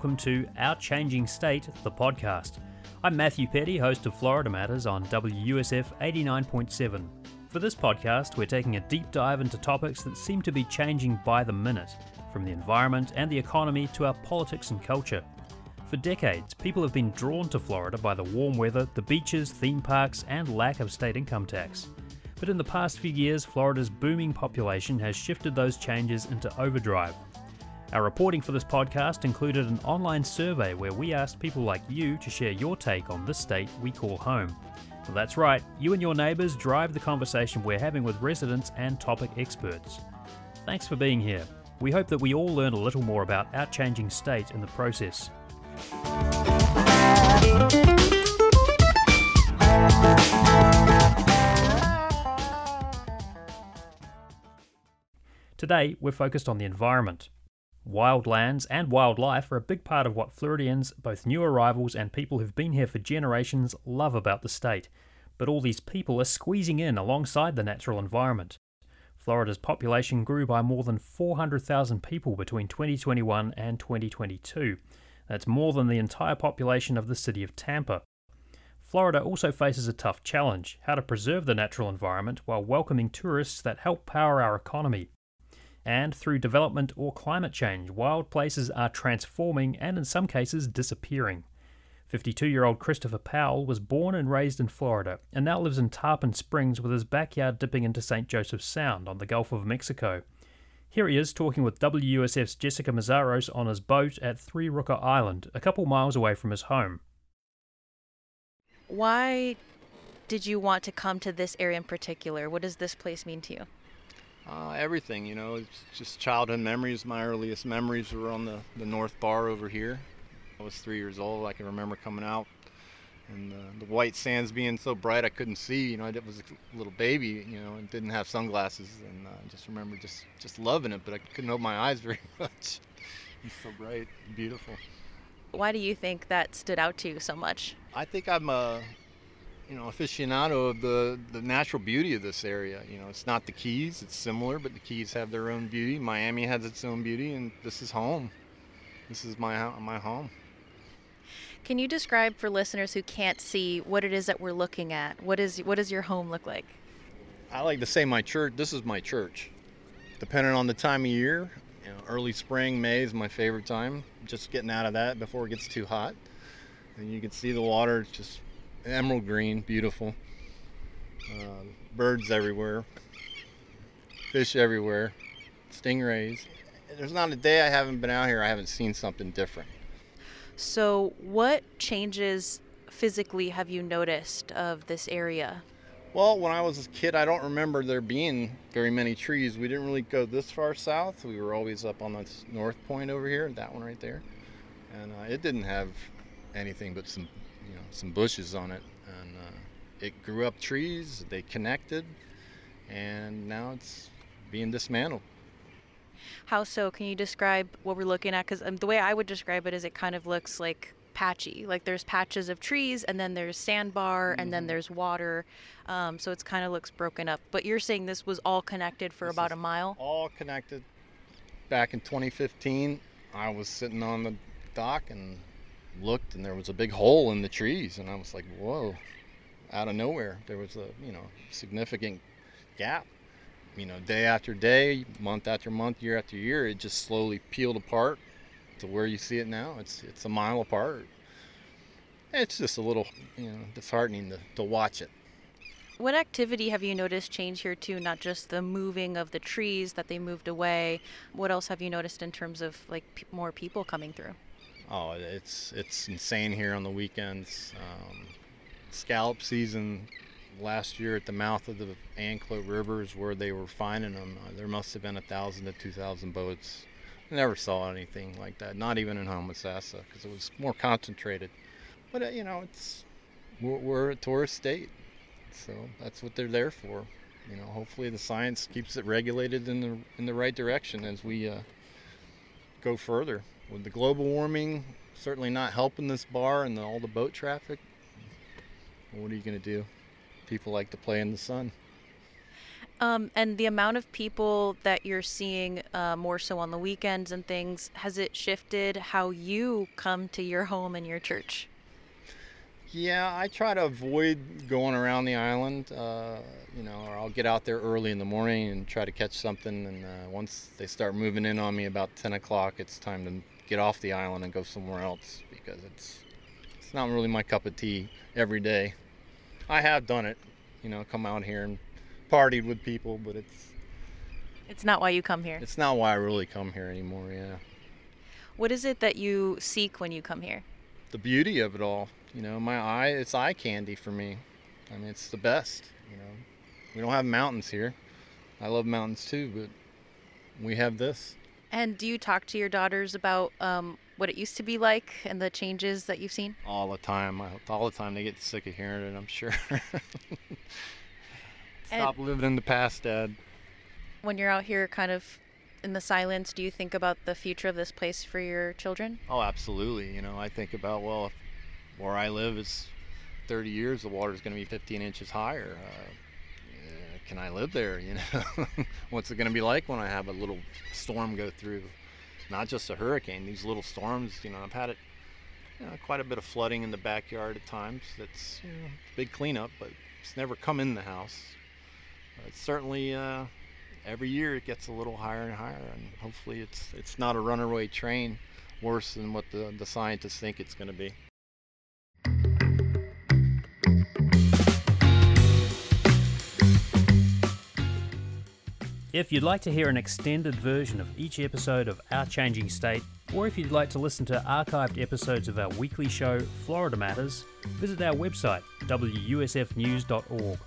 welcome to Our Changing State, the podcast. I'm Matthew Peddie, host of Florida Matters on WUSF 89.7. For this podcast, we're taking a deep dive into topics that seem to be changing by the minute, from the environment and the economy to our politics and culture. For decades, people have been drawn to Florida by the warm weather, the beaches, theme parks, and lack of state income tax. But in the past few years, Florida's booming population has shifted those changes into overdrive. Our reporting for this podcast included an online survey where we asked people like you to share your take on this state we call home. Well, that's right, you and your neighbours drive the conversation we're having with residents and topic experts. Thanks for being here. We hope that we all learn a little more about our changing state in the process. Today, we're focused on the environment. Wildlands and wildlife are a big part of what Floridians, both new arrivals and people who've been here for generations, love about the state. But all these people are squeezing in alongside the natural environment. Florida's population grew by more than 400,000 people between 2021 and 2022. That's more than the entire population of the city of Tampa. Florida also faces a tough challenge how to preserve the natural environment while welcoming tourists that help power our economy. And through development or climate change, wild places are transforming and in some cases disappearing. 52 year old Christopher Powell was born and raised in Florida and now lives in Tarpon Springs with his backyard dipping into St. Joseph Sound on the Gulf of Mexico. Here he is talking with WUSF's Jessica Meszaros on his boat at Three Rooker Island, a couple miles away from his home. Why did you want to come to this area in particular? What does this place mean to you? Uh, everything, you know, it's just childhood memories. My earliest memories were on the, the North Bar over here. I was three years old. I can remember coming out and uh, the white sands being so bright I couldn't see. You know, I was a little baby, you know, and didn't have sunglasses, and uh, just remember just just loving it, but I couldn't open my eyes very much. it's so bright, beautiful. Why do you think that stood out to you so much? I think I'm a, you know, aficionado of the the natural beauty of this area. You know, it's not the Keys; it's similar, but the Keys have their own beauty. Miami has its own beauty, and this is home. This is my my home. Can you describe for listeners who can't see what it is that we're looking at? What is what does your home look like? I like to say my church. This is my church. Depending on the time of year, you know, early spring, May is my favorite time. Just getting out of that before it gets too hot, and you can see the water just emerald green, beautiful. Uh, birds everywhere, fish everywhere, stingrays. There's not a day I haven't been out here I haven't seen something different. So, what changes physically have you noticed of this area? Well, when I was a kid, I don't remember there being very many trees. We didn't really go this far south. We were always up on the north point over here, that one right there, and uh, it didn't have anything but some, you know, some bushes on it. And uh, it grew up trees. They connected, and now it's being dismantled. How so? Can you describe what we're looking at? Because um, the way I would describe it is it kind of looks like patchy. Like there's patches of trees, and then there's sandbar, mm-hmm. and then mm-hmm. there's water. Um, so it kind of looks broken up. But you're saying this was all connected for this about a mile? All connected. Back in 2015, I was sitting on the dock and looked, and there was a big hole in the trees, and I was like, "Whoa!" Out of nowhere, there was a you know significant gap you know, day after day, month after month, year after year, it just slowly peeled apart to where you see it now. It's it's a mile apart. It's just a little, you know, disheartening to, to watch it. What activity have you noticed change here too? Not just the moving of the trees that they moved away. What else have you noticed in terms of like p- more people coming through? Oh, it's it's insane here on the weekends. Um, scallop season last year at the mouth of the Anclote rivers where they were finding them. Uh, there must have been a thousand to two thousand boats. I never saw anything like that, not even in Homosassa, because it was more concentrated. But uh, you know, it's we're, we're, a tourist state, so that's what they're there for. You know, hopefully the science keeps it regulated in the in the right direction as we uh, go further. With the global warming certainly not helping this bar and the, all the boat traffic, what are you going to do? people like to play in the sun. Um, and the amount of people that you're seeing uh, more so on the weekends and things, has it shifted how you come to your home and your church? Yeah, I try to avoid going around the island, uh, you know, or I'll get out there early in the morning and try to catch something. And uh, once they start moving in on me about 10 o'clock, it's time to get off the island and go somewhere else because it's it's not really my cup of tea every day. I have done it, you know, come out here and partied with people, but it's It's not why you come here. it's not why I really come here anymore. Yeah, What is it that you seek when you come here? the beauty of it all, you know, my eye it's eye candy for me. I mean, it's the best. You know, we don't have mountains here. I love mountains too, but we have this. And do you talk to your daughters about um, what it used to be like and the changes that you've seen? all the time. I- All the time they get sick of hearing it. I'm sure. Stop living in the past, Dad. When you're out here kind of in the silence, do you think about the future of this place for your children? Oh, absolutely. You know, I think about well, if where I live is 30 years, the water is going to be 15 inches higher. Uh, can I live there? You know, what's it going to be like when I have a little storm go through? Not just a hurricane. These little storms. You know, I've had it. You know, quite a bit of flooding in the backyard at times. That's you know, big cleanup, but it's never come in the house. It's certainly uh, every year it gets a little higher and higher, and hopefully it's it's not a runaway train worse than what the, the scientists think it's going to be. If you'd like to hear an extended version of each episode of Our Changing State, or if you'd like to listen to archived episodes of our weekly show, Florida Matters, visit our website, wusfnews.org.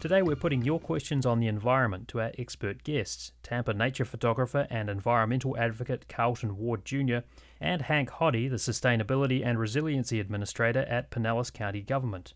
Today we're putting your questions on the environment to our expert guests, Tampa nature photographer and environmental advocate Carlton Ward Jr., and Hank Hodde, the Sustainability and Resiliency Administrator at Pinellas County Government.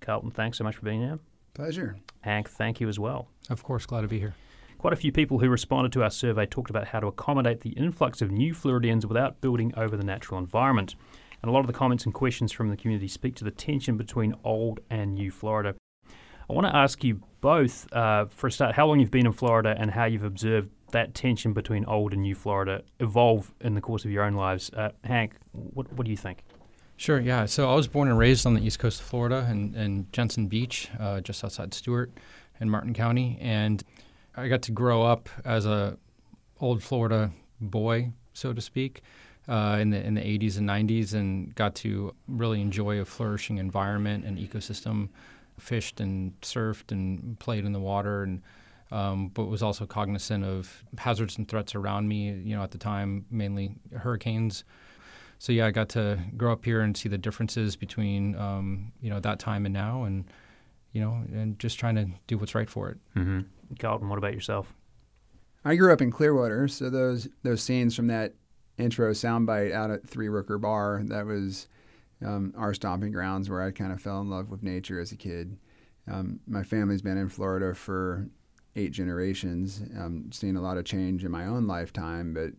Carlton, thanks so much for being here. Pleasure. Hank, thank you as well. Of course, glad to be here. Quite a few people who responded to our survey talked about how to accommodate the influx of new Floridians without building over the natural environment. And a lot of the comments and questions from the community speak to the tension between old and new Florida. I want to ask you both, uh, for a start, how long you've been in Florida and how you've observed that tension between old and new Florida evolve in the course of your own lives. Uh, Hank, what, what do you think? Sure, yeah. So I was born and raised on the east coast of Florida in, in Jensen Beach, uh, just outside Stuart in Martin County. And I got to grow up as a old Florida boy, so to speak, uh, in the in the 80s and 90s, and got to really enjoy a flourishing environment and ecosystem. Fished and surfed and played in the water, and um, but was also cognizant of hazards and threats around me. You know, at the time, mainly hurricanes. So yeah, I got to grow up here and see the differences between um, you know that time and now, and you know, and just trying to do what's right for it. Mm-hmm. Carlton, what about yourself? I grew up in Clearwater, so those those scenes from that intro soundbite out at Three Rooker Bar, that was um, our stomping grounds where I kind of fell in love with nature as a kid. Um, my family's been in Florida for eight generations, um, seen a lot of change in my own lifetime, but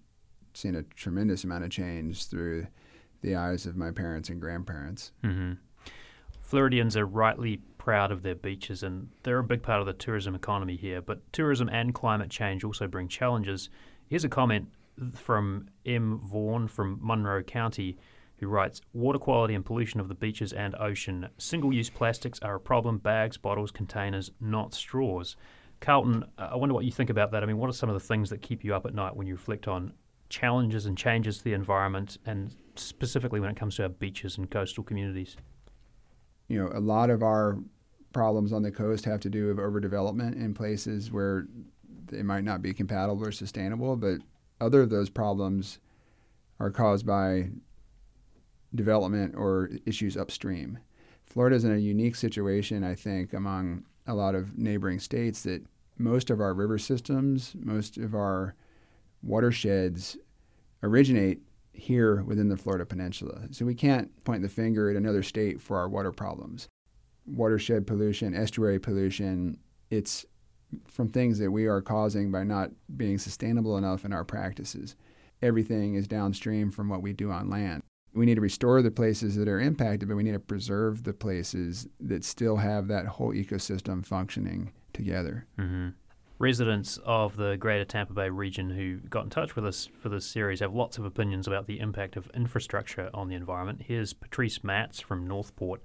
seen a tremendous amount of change through the eyes of my parents and grandparents. Mm-hmm. Floridians are rightly proud of their beaches, and they're a big part of the tourism economy here. But tourism and climate change also bring challenges. Here's a comment from M. Vaughan from Monroe County, who writes Water quality and pollution of the beaches and ocean. Single use plastics are a problem bags, bottles, containers, not straws. Carlton, I wonder what you think about that. I mean, what are some of the things that keep you up at night when you reflect on challenges and changes to the environment, and specifically when it comes to our beaches and coastal communities? you know, a lot of our problems on the coast have to do with overdevelopment in places where they might not be compatible or sustainable, but other of those problems are caused by development or issues upstream. Florida is in a unique situation, I think, among a lot of neighboring states that most of our river systems, most of our watersheds originate here within the Florida Peninsula. So we can't point the finger at another state for our water problems. Watershed pollution, estuary pollution, it's from things that we are causing by not being sustainable enough in our practices. Everything is downstream from what we do on land. we need to restore the places that are impacted, but we need to preserve the places that still have that whole ecosystem functioning together. Mm-hmm. Residents of the greater Tampa Bay region who got in touch with us for this series have lots of opinions about the impact of infrastructure on the environment. Here's Patrice Matz from North Port,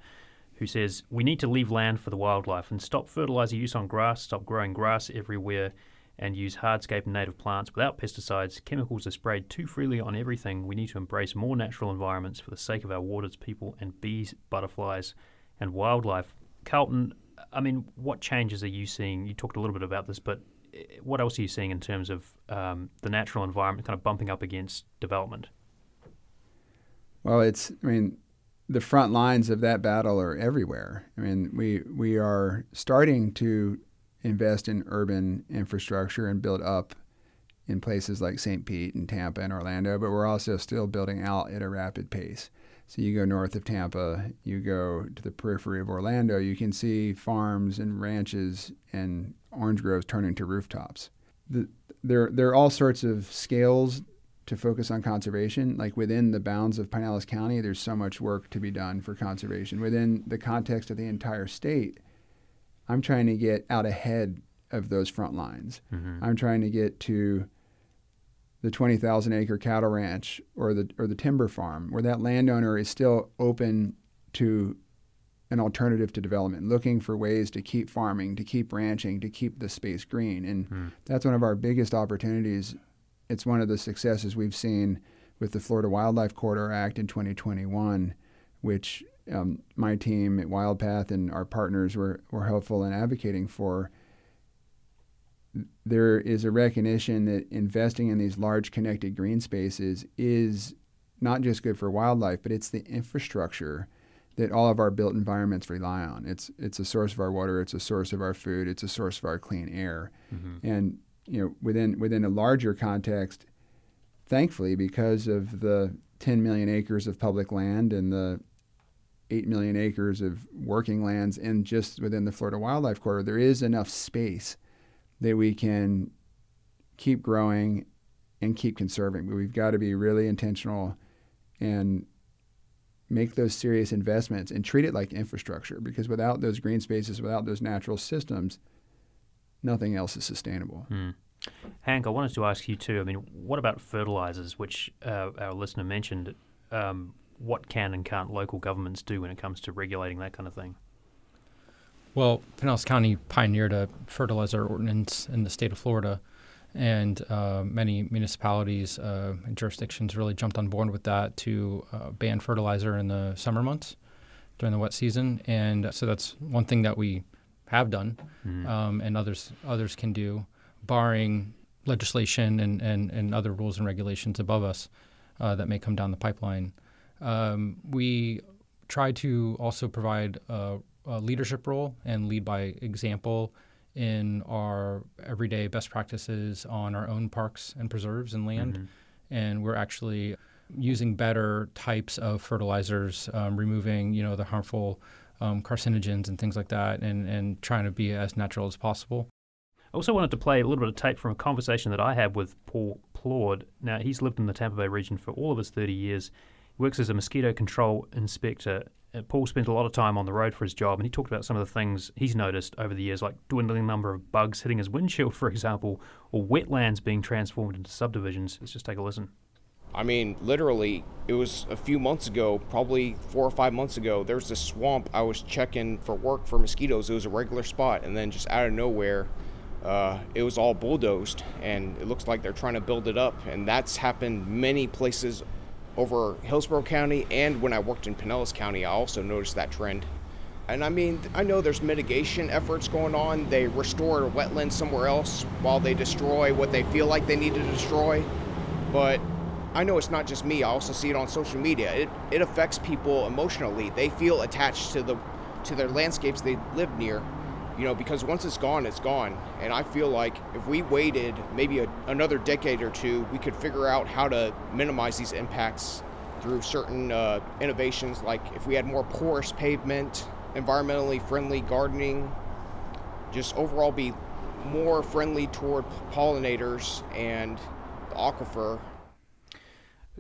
who says, We need to leave land for the wildlife and stop fertilizer use on grass, stop growing grass everywhere, and use hardscape native plants without pesticides. Chemicals are sprayed too freely on everything. We need to embrace more natural environments for the sake of our waters, people, and bees, butterflies, and wildlife. Carlton, I mean, what changes are you seeing? You talked a little bit about this, but eh, what else are you seeing in terms of um, the natural environment kind of bumping up against development? Well, it's, I mean, the front lines of that battle are everywhere. I mean, we, we are starting to invest in urban infrastructure and build up in places like St. Pete and Tampa and Orlando, but we're also still building out at a rapid pace. So you go north of Tampa, you go to the periphery of Orlando, you can see farms and ranches and orange groves turning to rooftops. The, there, there are all sorts of scales to focus on conservation. Like within the bounds of Pinellas County, there's so much work to be done for conservation. Within the context of the entire state, I'm trying to get out ahead of those front lines. Mm-hmm. I'm trying to get to the 20,000 acre cattle ranch or the or the timber farm where that landowner is still open to an alternative to development, looking for ways to keep farming, to keep ranching, to keep the space green. And mm. that's one of our biggest opportunities. It's one of the successes we've seen with the Florida Wildlife Corridor Act in 2021, which um, my team at WildPath and our partners were, were helpful in advocating for there is a recognition that investing in these large connected green spaces is not just good for wildlife, but it's the infrastructure that all of our built environments rely on. It's it's a source of our water, it's a source of our food, it's a source of our clean air. Mm-hmm. And you know, within within a larger context, thankfully, because of the 10 million acres of public land and the 8 million acres of working lands and just within the Florida Wildlife Corridor, there is enough space that we can keep growing and keep conserving. But we've got to be really intentional and make those serious investments and treat it like infrastructure because without those green spaces, without those natural systems, nothing else is sustainable. Mm. Hank, I wanted to ask you too. I mean, what about fertilizers, which uh, our listener mentioned? Um, what can and can't local governments do when it comes to regulating that kind of thing? Well, Pinellas County pioneered a fertilizer ordinance in the state of Florida, and uh, many municipalities uh, and jurisdictions really jumped on board with that to uh, ban fertilizer in the summer months during the wet season. And so that's one thing that we have done, mm-hmm. um, and others others can do, barring legislation and, and, and other rules and regulations above us uh, that may come down the pipeline. Um, we try to also provide uh, leadership role and lead by example in our everyday best practices on our own parks and preserves and land. Mm-hmm. And we're actually using better types of fertilizers, um, removing you know the harmful um, carcinogens and things like that, and and trying to be as natural as possible. I also wanted to play a little bit of tape from a conversation that I had with Paul Plord. Now he's lived in the Tampa Bay region for all of his 30 years. He works as a mosquito control inspector Paul spent a lot of time on the road for his job, and he talked about some of the things he's noticed over the years, like dwindling number of bugs hitting his windshield, for example, or wetlands being transformed into subdivisions. Let's just take a listen. I mean, literally, it was a few months ago, probably four or five months ago. There was this swamp. I was checking for work for mosquitoes. It was a regular spot, and then just out of nowhere, uh, it was all bulldozed, and it looks like they're trying to build it up. And that's happened many places over Hillsborough County and when I worked in Pinellas County, I also noticed that trend. And I mean, I know there's mitigation efforts going on. They restore a wetland somewhere else while they destroy what they feel like they need to destroy. But I know it's not just me. I also see it on social media. It, it affects people emotionally. They feel attached to the to their landscapes they live near you know, because once it's gone, it's gone. And I feel like if we waited maybe a, another decade or two, we could figure out how to minimize these impacts through certain uh, innovations, like if we had more porous pavement, environmentally friendly gardening, just overall be more friendly toward pollinators and the aquifer.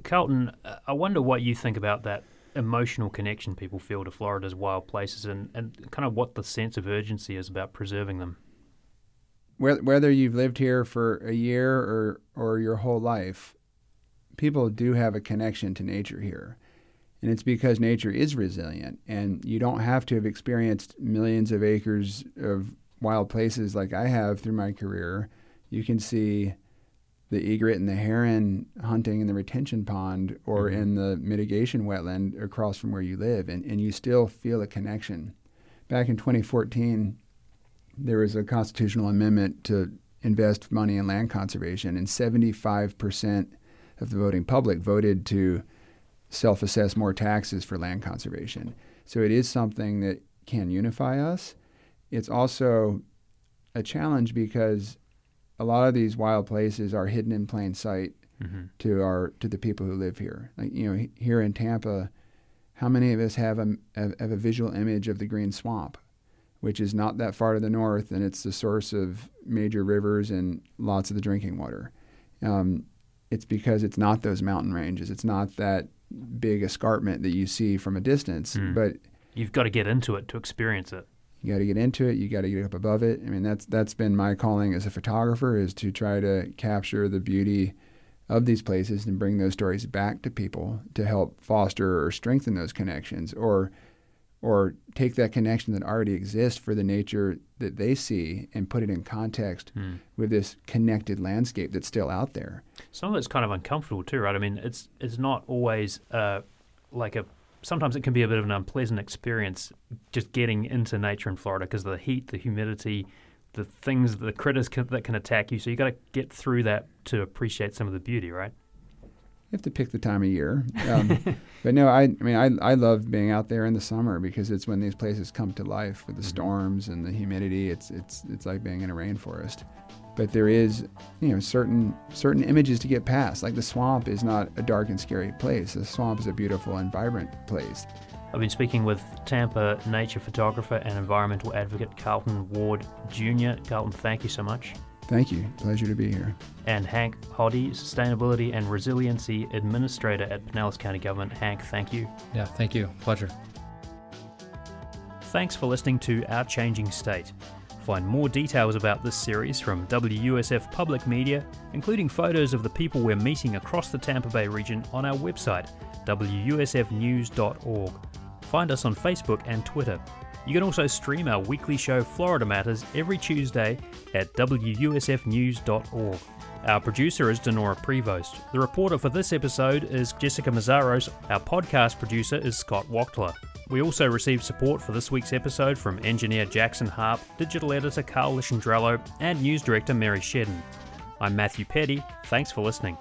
Carlton, I wonder what you think about that emotional connection people feel to Florida's wild places and, and kind of what the sense of urgency is about preserving them. Whether you've lived here for a year or, or your whole life, people do have a connection to nature here. And it's because nature is resilient, and you don't have to have experienced millions of acres of wild places like I have through my career. You can see the egret and the heron hunting in the retention pond or mm-hmm. in the mitigation wetland across from where you live, and, and you still feel a connection. Back in 2014, there was a constitutional amendment to invest money in land conservation, and 75% of the voting public voted to self assess more taxes for land conservation. So it is something that can unify us. It's also a challenge because a lot of these wild places are hidden in plain sight mm-hmm. to our to the people who live here. Like you know, here in Tampa, how many of us have a have, a visual image of the Green Swamp, which is not that far to the north, and it's the source of major rivers and lots of the drinking water. Um, it's because it's not those mountain ranges. It's not that big escarpment that you see from a distance, mm. but you've got to get into it to experience it. You got to get into it. You got to get up above it. I mean, that's that's been my calling as a photographer is to try to capture the beauty of these places and bring those stories back to people to help foster or strengthen those connections, or or take that connection that already exists for the nature that they see and put it in context hmm. with this connected landscape that's still out there. Some of it's kind of uncomfortable too, right? I mean, it's it's not always uh, like a sometimes it can be a bit of an unpleasant experience just getting into nature in Florida because of the heat, the humidity, the things, the critters can, that can attack you. So you got to get through that to appreciate some of the beauty, right? You have to pick the time of year. Um, but no, I, I mean, I, I love being out there in the summer because it's when these places come to life with the mm-hmm. storms and the humidity. It's, it's, it's like being in a rainforest but there is you know certain certain images to get past like the swamp is not a dark and scary place the swamp is a beautiful and vibrant place I've been speaking with Tampa nature photographer and environmental advocate Carlton Ward Jr. Carlton, thank you so much. Thank you. Pleasure to be here. And Hank Hodde, Sustainability and Resiliency Administrator at Pinellas County Government. Hank, thank you. Yeah, thank you. Pleasure. Thanks for listening to Our Changing State. Find more details about this series from WUSF Public Media, including photos of the people we're meeting across the Tampa Bay region on our website, WUSFnews.org. Find us on Facebook and Twitter. You can also stream our weekly show Florida Matters every Tuesday at WUSFnews.org. Our producer is Dinorah Prevost. The reporter for this episode is Jessica Meszaros. Our podcast producer is Scott Wachtler. We also received support for this week's episode from engineer Jackson Harp, digital editor Carl Lisciandrello, and news director Mary Shedden. I'm Matthew Peddie. Thanks for listening.